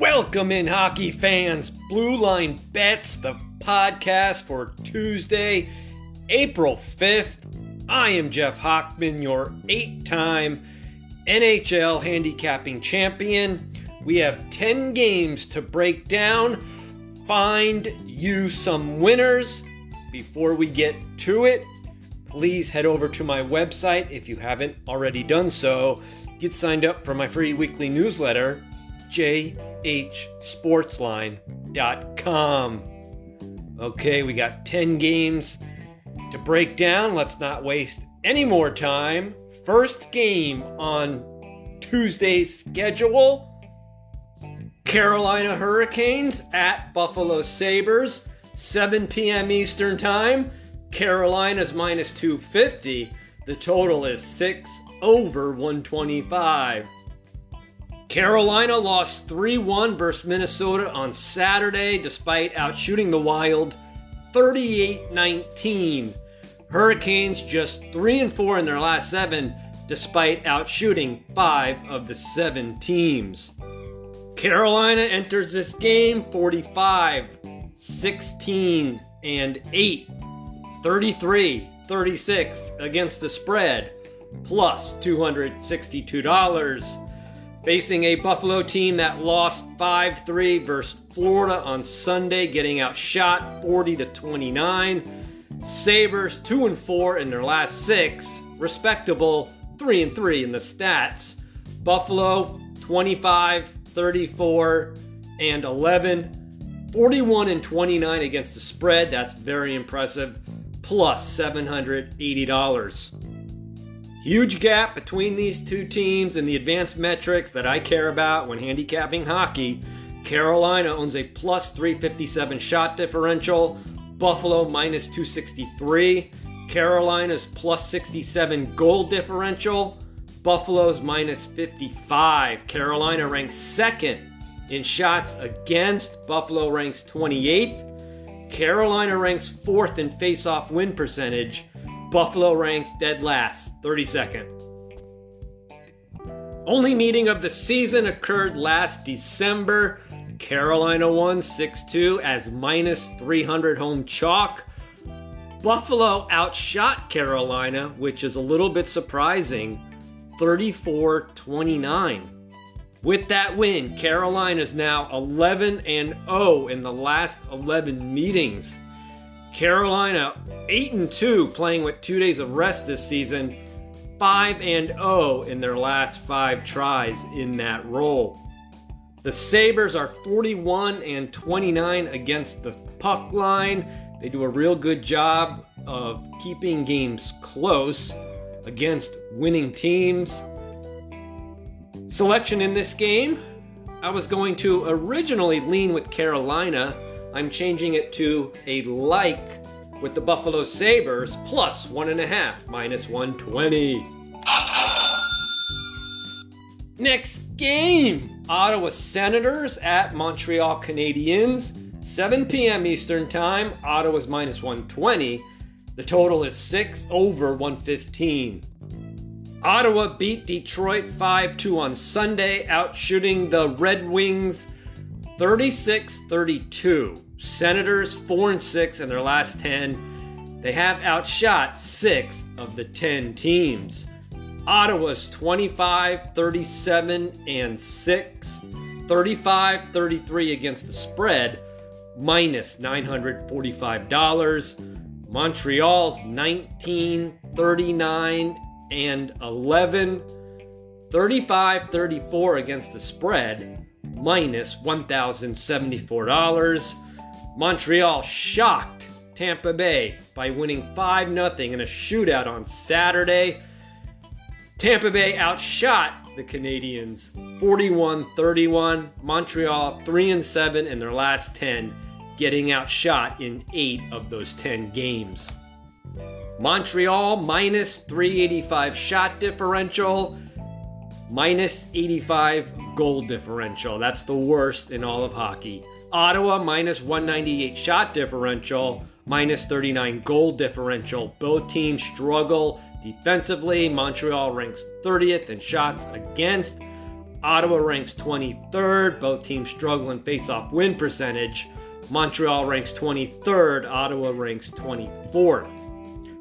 Welcome in, hockey fans. Blue Line Bets, the podcast for Tuesday, April 5th. I am Jeff Hochman, your eight time NHL handicapping champion. We have 10 games to break down. Find you some winners. Before we get to it, please head over to my website if you haven't already done so. Get signed up for my free weekly newsletter, jhsportsline.com. Okay, we got 10 games to break down. Let's not waste any more time. First game on Tuesday's schedule Carolina Hurricanes at Buffalo Sabres, 7 p.m. Eastern Time. Carolina's minus 250. The total is 6 over 125. Carolina lost 3 1 versus Minnesota on Saturday despite outshooting the Wild 38 19. Hurricanes just 3 and 4 in their last 7 despite outshooting 5 of the 7 teams. Carolina enters this game 45, 16, and 8, 33, 36 against the spread, plus $262. Facing a Buffalo team that lost 5 3 versus Florida on Sunday, getting outshot 40 to 29. Sabres 2 and 4 in their last six, respectable 3 and 3 in the stats. Buffalo 25 34, and 11. 41 and 29 against the spread. That's very impressive. Plus $780. Huge gap between these two teams and the advanced metrics that I care about when handicapping hockey. Carolina owns a plus 357 shot differential, Buffalo minus 263, Carolina's plus 67 goal differential, Buffalo's minus 55. Carolina ranks second in shots against. Buffalo ranks 28th. Carolina ranks fourth in face-off win percentage. Buffalo ranks dead last, 32nd. Only meeting of the season occurred last December. Carolina won 6 2 as minus 300 home chalk. Buffalo outshot Carolina, which is a little bit surprising 34 29. With that win, Carolina is now 11 and 0 in the last 11 meetings. Carolina 8 and 2 playing with 2 days of rest this season, 5 and 0 in their last 5 tries in that role. The Sabres are 41 and 29 against the puck line. They do a real good job of keeping games close against winning teams. Selection in this game, I was going to originally lean with Carolina. I'm changing it to a like with the Buffalo Sabres plus one and a half, minus 120. Next game Ottawa Senators at Montreal Canadiens. 7 p.m. Eastern Time. Ottawa's minus 120. The total is 6 over 115. Ottawa beat Detroit 5 2 on Sunday, outshooting the Red Wings 36 32. Senators 4 and 6 in their last 10. They have outshot 6 of the 10 teams. Ottawa's 25 37 and 6, 35 33 against the spread, minus $945. Montreal's 19 39 and 11 35 34 against the spread minus $1074 montreal shocked tampa bay by winning 5 0 in a shootout on saturday. Tampa bay outshot the canadiens 41-31 montreal 3 and 7 in their last 10 getting outshot in eight of those 10 games. Montreal minus 385 shot differential, minus 85 goal differential. That's the worst in all of hockey. Ottawa minus 198 shot differential, minus 39 goal differential. Both teams struggle defensively. Montreal ranks 30th in shots against. Ottawa ranks 23rd. Both teams struggle in face-off win percentage. Montreal ranks 23rd. Ottawa ranks 24th.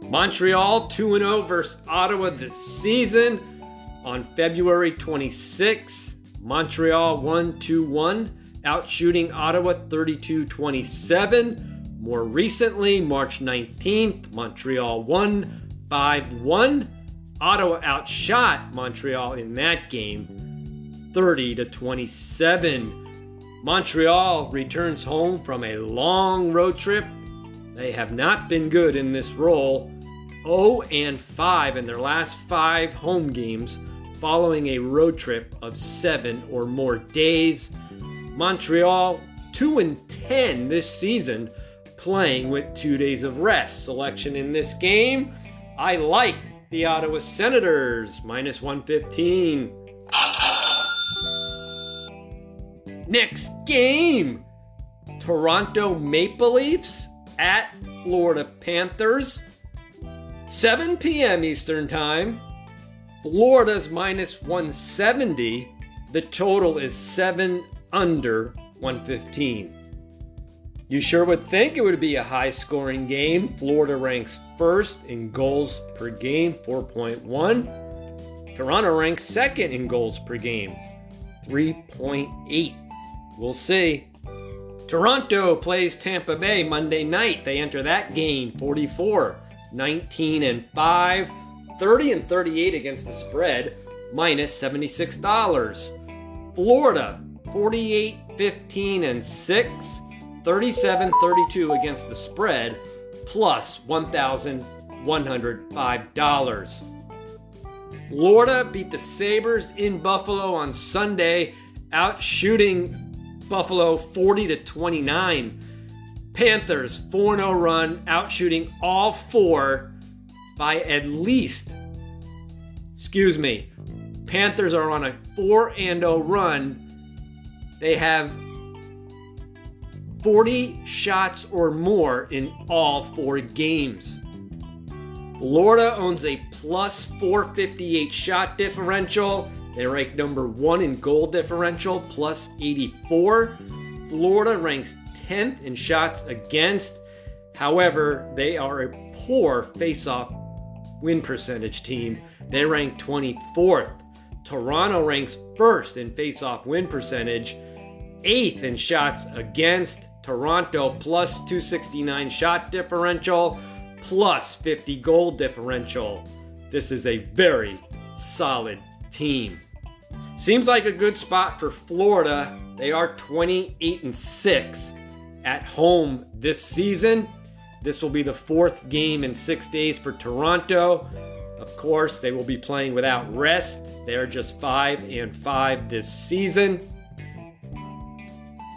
Montreal 2 0 versus Ottawa this season on February 26. Montreal 1 2 1, outshooting Ottawa 32 27. More recently, March 19th, Montreal 1 5 1. Ottawa outshot Montreal in that game 30 to 27. Montreal returns home from a long road trip. They have not been good in this role. 0 and 5 in their last five home games following a road trip of seven or more days. Montreal 2 and 10 this season, playing with two days of rest. Selection in this game, I like the Ottawa Senators, minus 115. Next game Toronto Maple Leafs at Florida Panthers. 7 p.m. Eastern Time. Florida's minus 170. The total is 7 under 115. You sure would think it would be a high scoring game. Florida ranks first in goals per game, 4.1. Toronto ranks second in goals per game, 3.8. We'll see. Toronto plays Tampa Bay Monday night. They enter that game 44. 19 and 5, 30 and 38 against the spread, minus $76. Florida, 48, 15 and 6, 37, 32 against the spread, plus $1,105. Florida beat the Sabres in Buffalo on Sunday, out shooting Buffalo 40 to 29. Panthers 4 0 run, outshooting all four by at least, excuse me, Panthers are on a 4 0 run. They have 40 shots or more in all four games. Florida owns a plus 458 shot differential. They rank number one in goal differential, plus 84. Florida ranks 10th in shots against. However, they are a poor face-off win percentage team. They rank 24th. Toronto ranks first in face-off win percentage, eighth in shots against. Toronto plus 269 shot differential, plus 50 goal differential. This is a very solid team. Seems like a good spot for Florida. They are 28 and 6 at home this season. This will be the fourth game in six days for Toronto. Of course, they will be playing without rest. They are just 5 and 5 this season.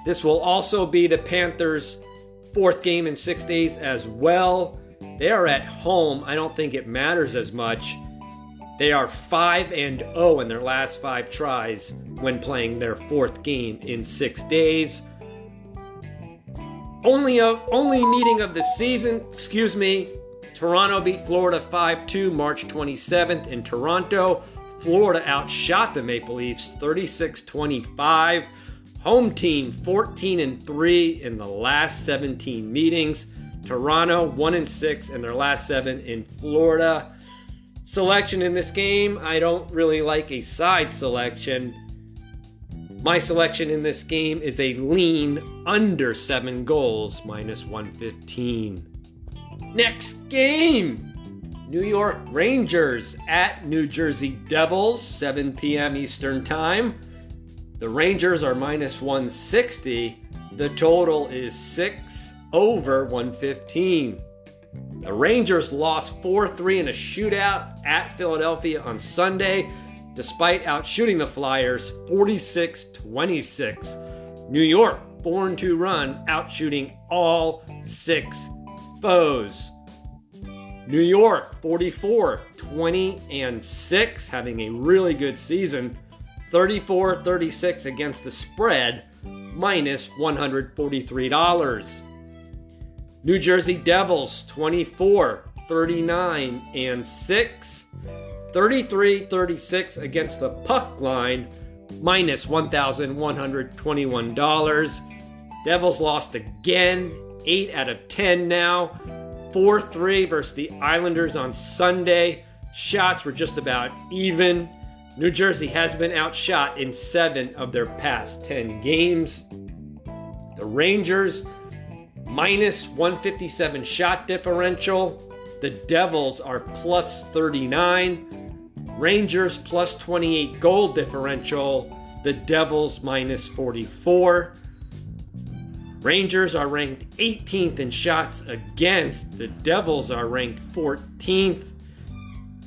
This will also be the Panthers' fourth game in six days as well. They are at home. I don't think it matters as much. They are 5 and 0 in their last five tries when playing their fourth game in six days. Only only meeting of the season, excuse me. Toronto beat Florida 5-2 March 27th in Toronto. Florida outshot the Maple Leafs 36-25. Home team 14 and 3 in the last 17 meetings. Toronto 1 and 6 in their last 7 in Florida. Selection in this game, I don't really like a side selection. My selection in this game is a lean under 7 goals, minus 115. Next game! New York Rangers at New Jersey Devils, 7 p.m. Eastern Time. The Rangers are minus 160. The total is 6 over 115. The Rangers lost 4 3 in a shootout at Philadelphia on Sunday despite outshooting the Flyers 46 26. New York, born to run, outshooting all six foes. New York 44 20 and 6 having a really good season 34 36 against the spread minus $143 New Jersey Devils 24 39 and 6 33 36 against the puck line, minus $1,121. Devils lost again, 8 out of 10 now. 4 3 versus the Islanders on Sunday. Shots were just about even. New Jersey has been outshot in seven of their past 10 games. The Rangers, minus 157 shot differential. The Devils are plus 39. Rangers, plus 28 goal differential. The Devils, minus 44. Rangers are ranked 18th in shots against. The Devils are ranked 14th.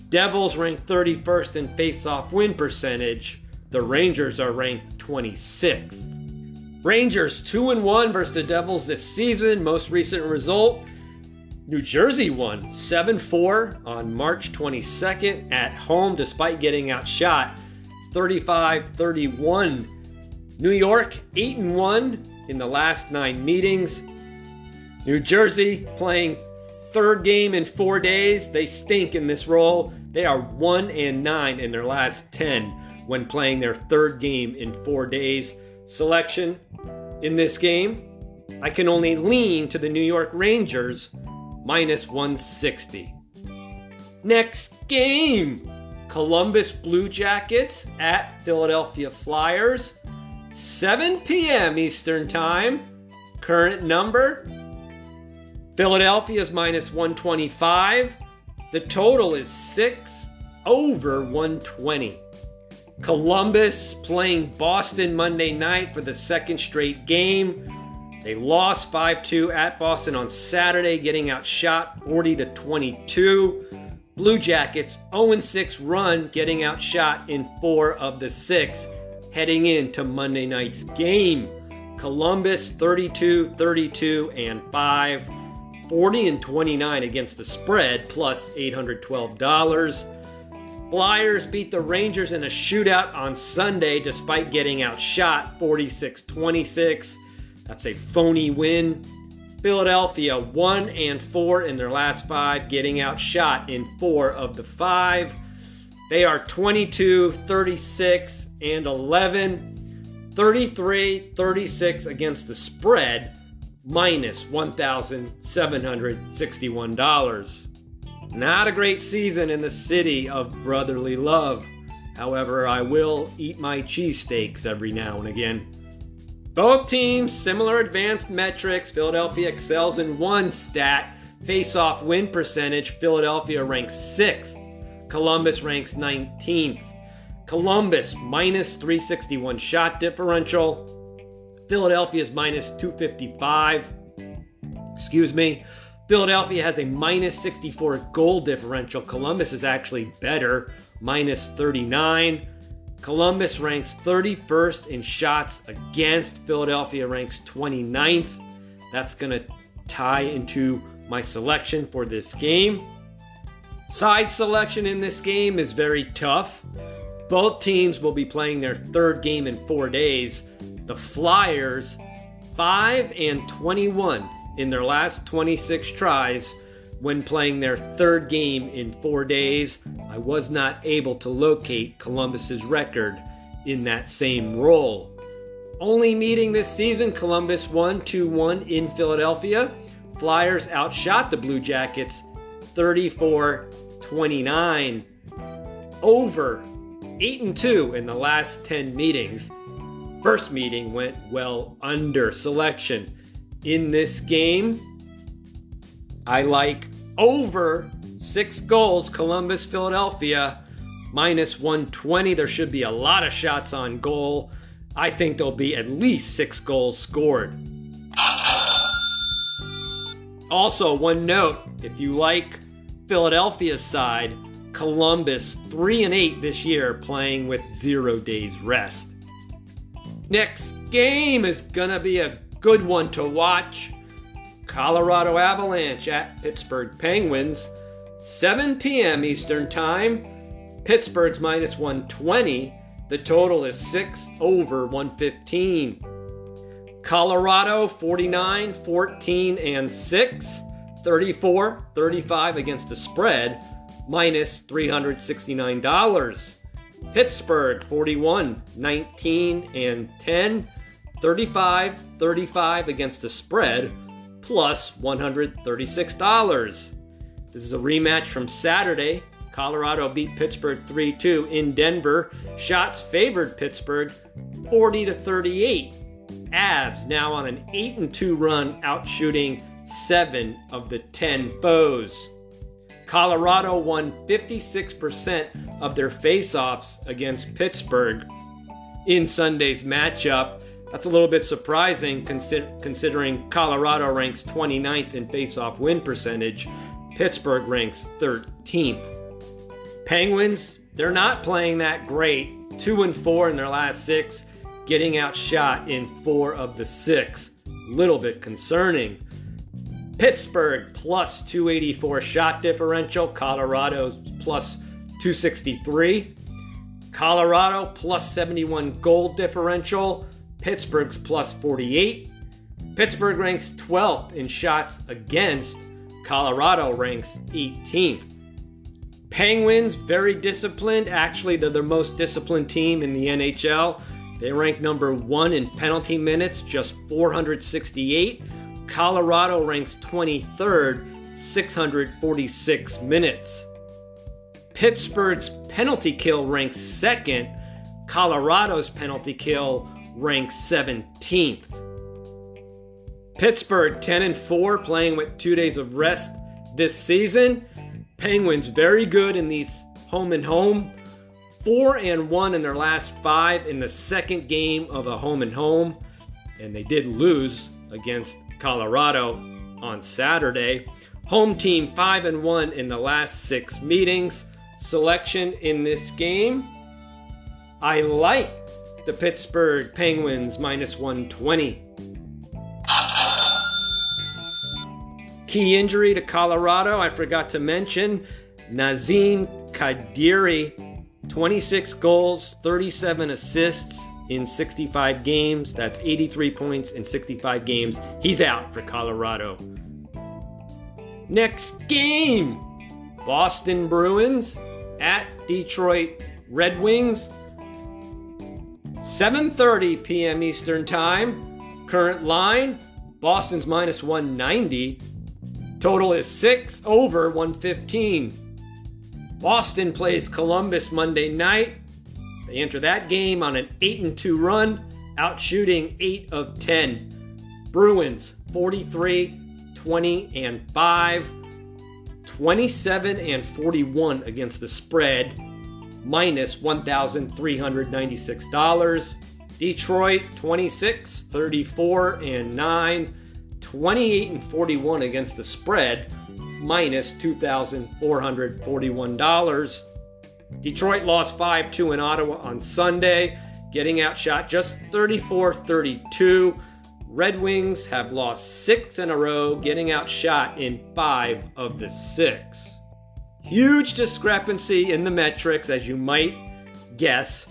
Devils ranked 31st in face-off win percentage. The Rangers are ranked 26th. Rangers 2 and 1 versus the Devils this season. Most recent result New Jersey won 7 4 on March 22nd at home despite getting outshot 35 31. New York 8 and 1 in the last nine meetings. New Jersey playing third game in four days. They stink in this role. They are one and nine in their last 10 when playing their third game in four days. Selection in this game, I can only lean to the New York Rangers minus 160. Next game Columbus Blue Jackets at Philadelphia Flyers. 7 p.m. Eastern Time. Current number Philadelphia is minus 125. The total is 6 over 120. Columbus playing Boston Monday night for the second straight game. They lost 5 2 at Boston on Saturday, getting outshot 40 to 22. Blue Jackets 0 6 run, getting outshot in four of the six heading into Monday night's game. Columbus 32, 32, and 5. 40 and 29 against the spread, plus $812. Flyers beat the Rangers in a shootout on Sunday despite getting outshot 46 26. That's a phony win. Philadelphia 1 and 4 in their last five, getting outshot in four of the five. They are 22, 36, and 11, 33, 36 against the spread, minus $1,761. Not a great season in the city of brotherly love. However, I will eat my cheesesteaks every now and again. Both teams, similar advanced metrics. Philadelphia excels in one stat face off win percentage. Philadelphia ranks sixth. Columbus ranks 19th. Columbus minus 361 shot differential. Philadelphia's minus 255. Excuse me. Philadelphia has a minus 64 goal differential. Columbus is actually better, minus 39. Columbus ranks 31st in shots against. Philadelphia ranks 29th. That's going to tie into my selection for this game. Side selection in this game is very tough. Both teams will be playing their third game in four days. The Flyers, 5 and 21 in their last 26 tries when playing their third game in four days. I was not able to locate Columbus's record in that same role. Only meeting this season, Columbus won 2 1 in Philadelphia. Flyers outshot the Blue Jackets 34 29. Over 8 and 2 in the last 10 meetings. First meeting went well under selection. In this game, I like over 6 goals Columbus Philadelphia minus 120. There should be a lot of shots on goal. I think there'll be at least 6 goals scored. Also, one note if you like Philadelphia's side, Columbus 3 and 8 this year playing with 0 days rest. Next game is going to be a good one to watch. Colorado Avalanche at Pittsburgh Penguins, 7 p.m. Eastern Time. Pittsburgh's minus 120. The total is 6 over 115. Colorado 49, 14, and 6. 34, 35 against the spread minus $369. Pittsburgh 41, 19 and 10, 35, 35 against the spread, plus $136. This is a rematch from Saturday. Colorado beat Pittsburgh 3 2 in Denver. Shots favored Pittsburgh 40 to 38. Avs now on an 8 and 2 run, outshooting 7 of the 10 foes. Colorado won 56% of their faceoffs against Pittsburgh in Sunday's matchup. That's a little bit surprising considering Colorado ranks 29th in faceoff win percentage. Pittsburgh ranks 13th. Penguins, they're not playing that great. 2 and 4 in their last 6, getting outshot in 4 of the 6. Little bit concerning. Pittsburgh plus 284 shot differential, Colorado's plus 263. Colorado plus 71 goal differential, Pittsburgh's plus 48. Pittsburgh ranks 12th in shots against, Colorado ranks 18th. Penguins, very disciplined. Actually, they're the most disciplined team in the NHL. They rank number one in penalty minutes, just 468. Colorado ranks 23rd, 646 minutes. Pittsburgh's penalty kill ranks second. Colorado's penalty kill ranks 17th. Pittsburgh 10 and 4 playing with 2 days of rest this season. Penguins very good in these home and home. 4 and 1 in their last 5 in the second game of a home and home and they did lose against Colorado on Saturday. Home team 5 and 1 in the last 6 meetings. Selection in this game. I like the Pittsburgh Penguins minus 120. Key injury to Colorado, I forgot to mention. Nazem Kadri, 26 goals, 37 assists, in 65 games. That's 83 points in 65 games. He's out for Colorado. Next game Boston Bruins at Detroit Red Wings. 7:30 p.m. Eastern Time. Current line Boston's minus 190. Total is 6 over 115. Boston plays Columbus Monday night. They enter that game on an 8 and 2 run, outshooting 8 of 10. Bruins 43, 20 and 5, 27 and 41 against the spread, minus $1,396. Detroit 26, 34 and 9, 28 and 41 against the spread, minus $2,441. Detroit lost 5 2 in Ottawa on Sunday, getting outshot just 34 32. Red Wings have lost six in a row, getting outshot in five of the six. Huge discrepancy in the metrics, as you might guess.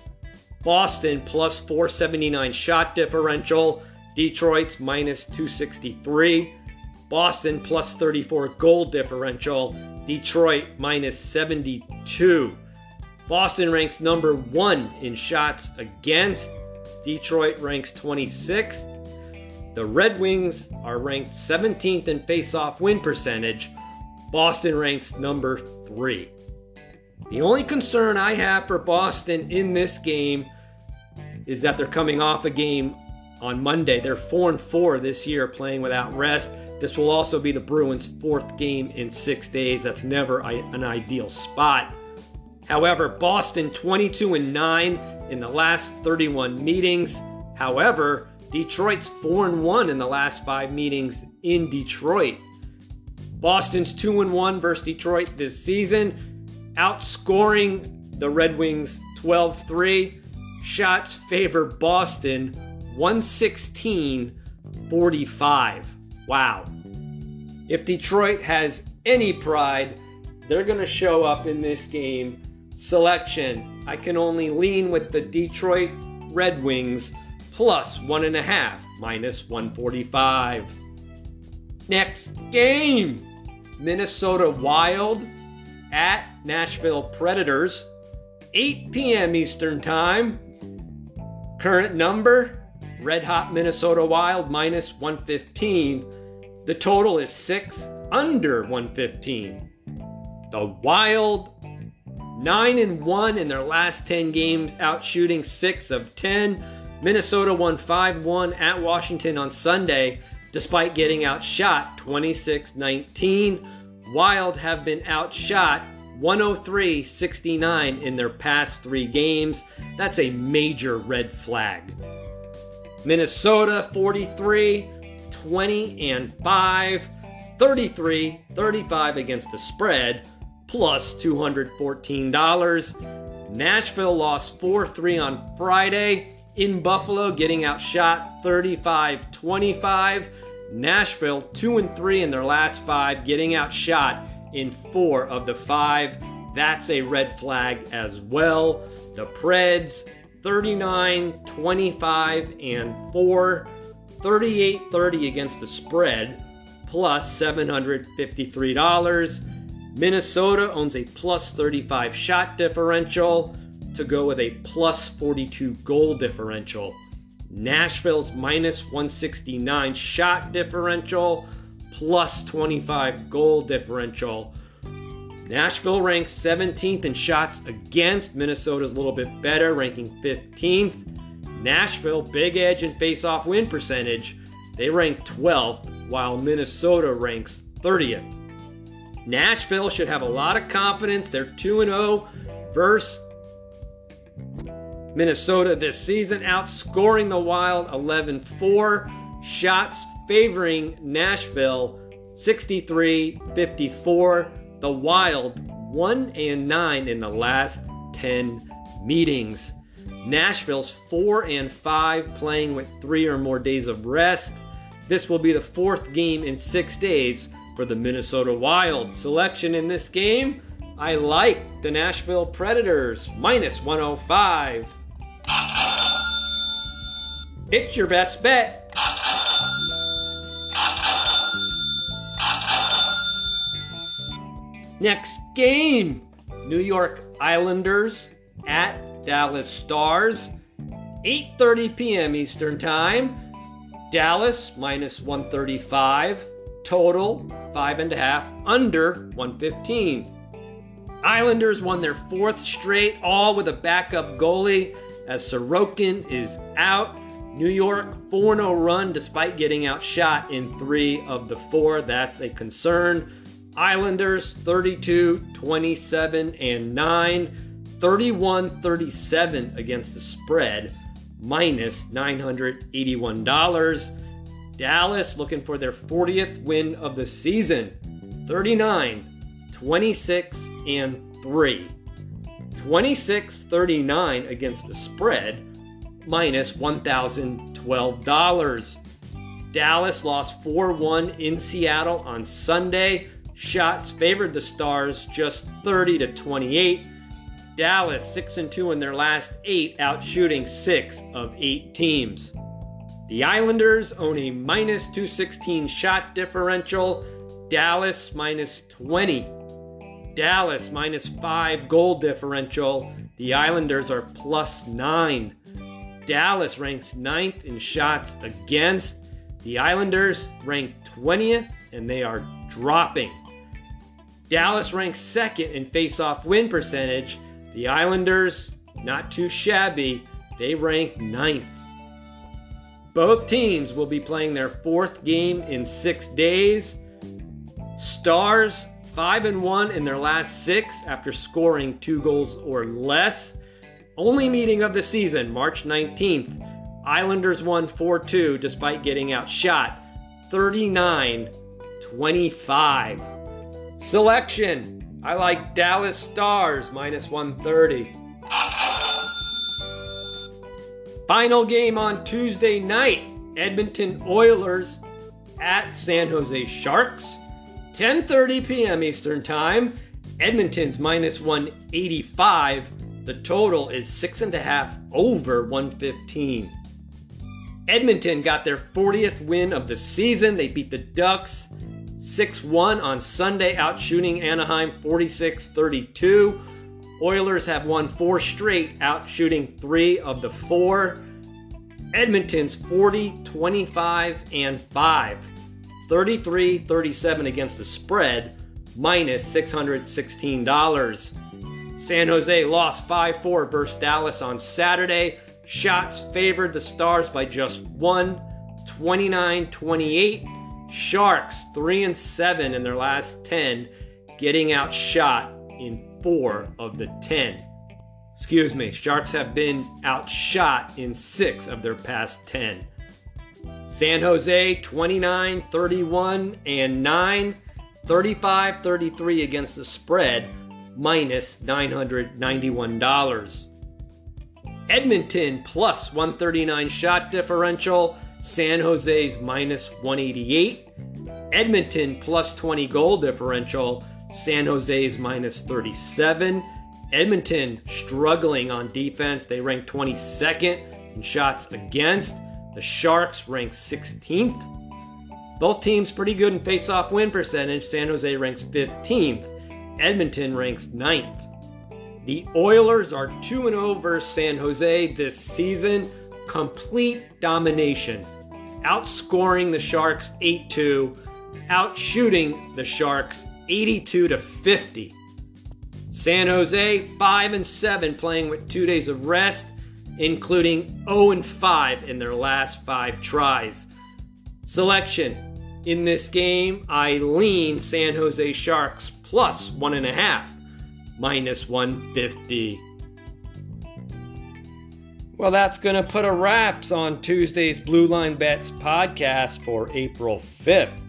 Boston plus 479 shot differential, Detroit's minus 263. Boston plus 34 goal differential, Detroit minus 72. Boston ranks number one in shots against. Detroit ranks 26th. The Red Wings are ranked 17th in faceoff win percentage. Boston ranks number three. The only concern I have for Boston in this game is that they're coming off a game on Monday. They're 4 and 4 this year playing without rest. This will also be the Bruins' fourth game in six days. That's never an ideal spot. However, Boston 22 and 9 in the last 31 meetings. However, Detroit's 4 and 1 in the last 5 meetings in Detroit. Boston's 2 and 1 versus Detroit this season, outscoring the Red Wings 12-3. Shots favor Boston 116 45. Wow. If Detroit has any pride, they're going to show up in this game selection, I can only lean with the Detroit Red Wings plus one and a half, minus 145. Next game Minnesota Wild at Nashville Predators. 8 p.m. Eastern Time. Current number Red Hot Minnesota Wild minus 115. The total is 6 under 115. The Wild 9 and 1 in their last 10 games, out shooting 6 of 10. Minnesota won 5 1 at Washington on Sunday, despite getting outshot 26 19. Wild have been outshot 103 69 in their past three games. That's a major red flag. Minnesota 43 20 and 5, 33 35 against the spread, plus $214. Nashville lost 4 3 on Friday in Buffalo, getting outshot 35 25. Nashville 2 and 3 in their last 5, getting outshot in 4 of the 5. That's a red flag as well. The Preds 39 25 and 4, 38 30 against the spread, plus $753. Minnesota owns a plus 35 shot differential to go with a plus 42 goal differential. Nashville's minus 169 shot differential, plus 25 goal differential. Nashville ranks 17th in shots against. Minnesota's a little bit better, ranking 15th. Nashville, big edge in face-off win percentage. They rank 12th, while Minnesota ranks 30th. Nashville should have a lot of confidence. They're 2 0 versus Minnesota this season, outscoring the Wild 11 4. Shots favoring Nashville 63 54. The Wild 1 and 9 in the last 10 meetings. Nashville's 4 and 5 playing with 3 or more days of rest. This will be the fourth game in 6 days for the Minnesota Wild. Selection in this game, I like the Nashville Predators minus 105. It's your best bet. Next game New York Islanders at Dallas Stars. 8:30 p.m. Eastern Time. Dallas minus 135. Total five and a half under 115. Islanders won their fourth straight, all with a backup goalie as Sorokin is out. New York 4 0 run despite getting outshot in three of the four. That's a concern. Islanders 32 27 and 9, 31 37 against the spread, minus $981. Dallas looking for their 40th win of the season, 39 26 and 3. 26 39 against the spread, minus $1,012. Dallas lost 4 1 in Seattle on Sunday. Shots favored the Stars just 30 to 28. Dallas 6 and 2 in their last 8, out shooting 6 of 8 teams. The Islanders own a minus 216 shot differential. Dallas minus 20. Dallas minus 5 goal differential. The Islanders are plus 9. Dallas ranks 9th in shots against. The Islanders rank 20th and they are dropping. Dallas ranks 2nd in face-off win percentage. The Islanders, not too shabby, they rank ninth. Both teams will be playing their fourth game in six days. Stars 5 and 1 in their last six after scoring two goals or less. Only meeting of the season, March 19th. Islanders won 4 2 despite getting outshot 39 25. Selection I like Dallas Stars minus 130. Final game on Tuesday night Edmonton Oilers at San Jose Sharks. 10:30 p.m. Eastern Time. Edmonton's minus 185 the total is six and a half over 115. Edmonton got their 40th win of the season. They beat the Ducks 6 1 on Sunday, out shooting Anaheim 46 32. Oilers have won four straight, out shooting three of the four. Edmonton's 40, 25, and 5. 33 37 against the spread, minus $616. San Jose lost 5 4 versus Dallas on Saturday. Shots favored the Stars by just one, 29 28. Sharks 3 and 7 in their last 10, getting outshot in 4 of the 10. Excuse me, Sharks have been outshot in 6 of their past 10. San Jose 29 31 and 9, 35 33 against the spread, minus $991. Edmonton plus 139 shot differential, San Jose's minus 188. Edmonton plus 20 goal differential, San Jose's minus 37. Edmonton struggling on defense. They rank 22nd in shots against. The Sharks rank 16th. Both teams pretty good in face-off win percentage. San Jose ranks 15th. Edmonton ranks 9th. The Oilers are 2 0 versus San Jose this season. Complete domination. Outscoring the Sharks 8 2, outshooting the Sharks 82 to 50. San Jose 5 and 7 playing with 2 days of rest, including 0 and 5 in their last 5 tries. Selection in this game, I lean San Jose Sharks plus 1.5 minus 150. Well, that's going to put a wraps on Tuesday's Blue Line Bets podcast for April 5th.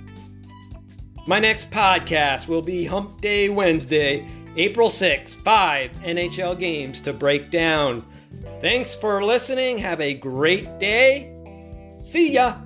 My next podcast will be Hump Day Wednesday, April 6th, five NHL games to break down. Thanks for listening. Have a great day. See ya.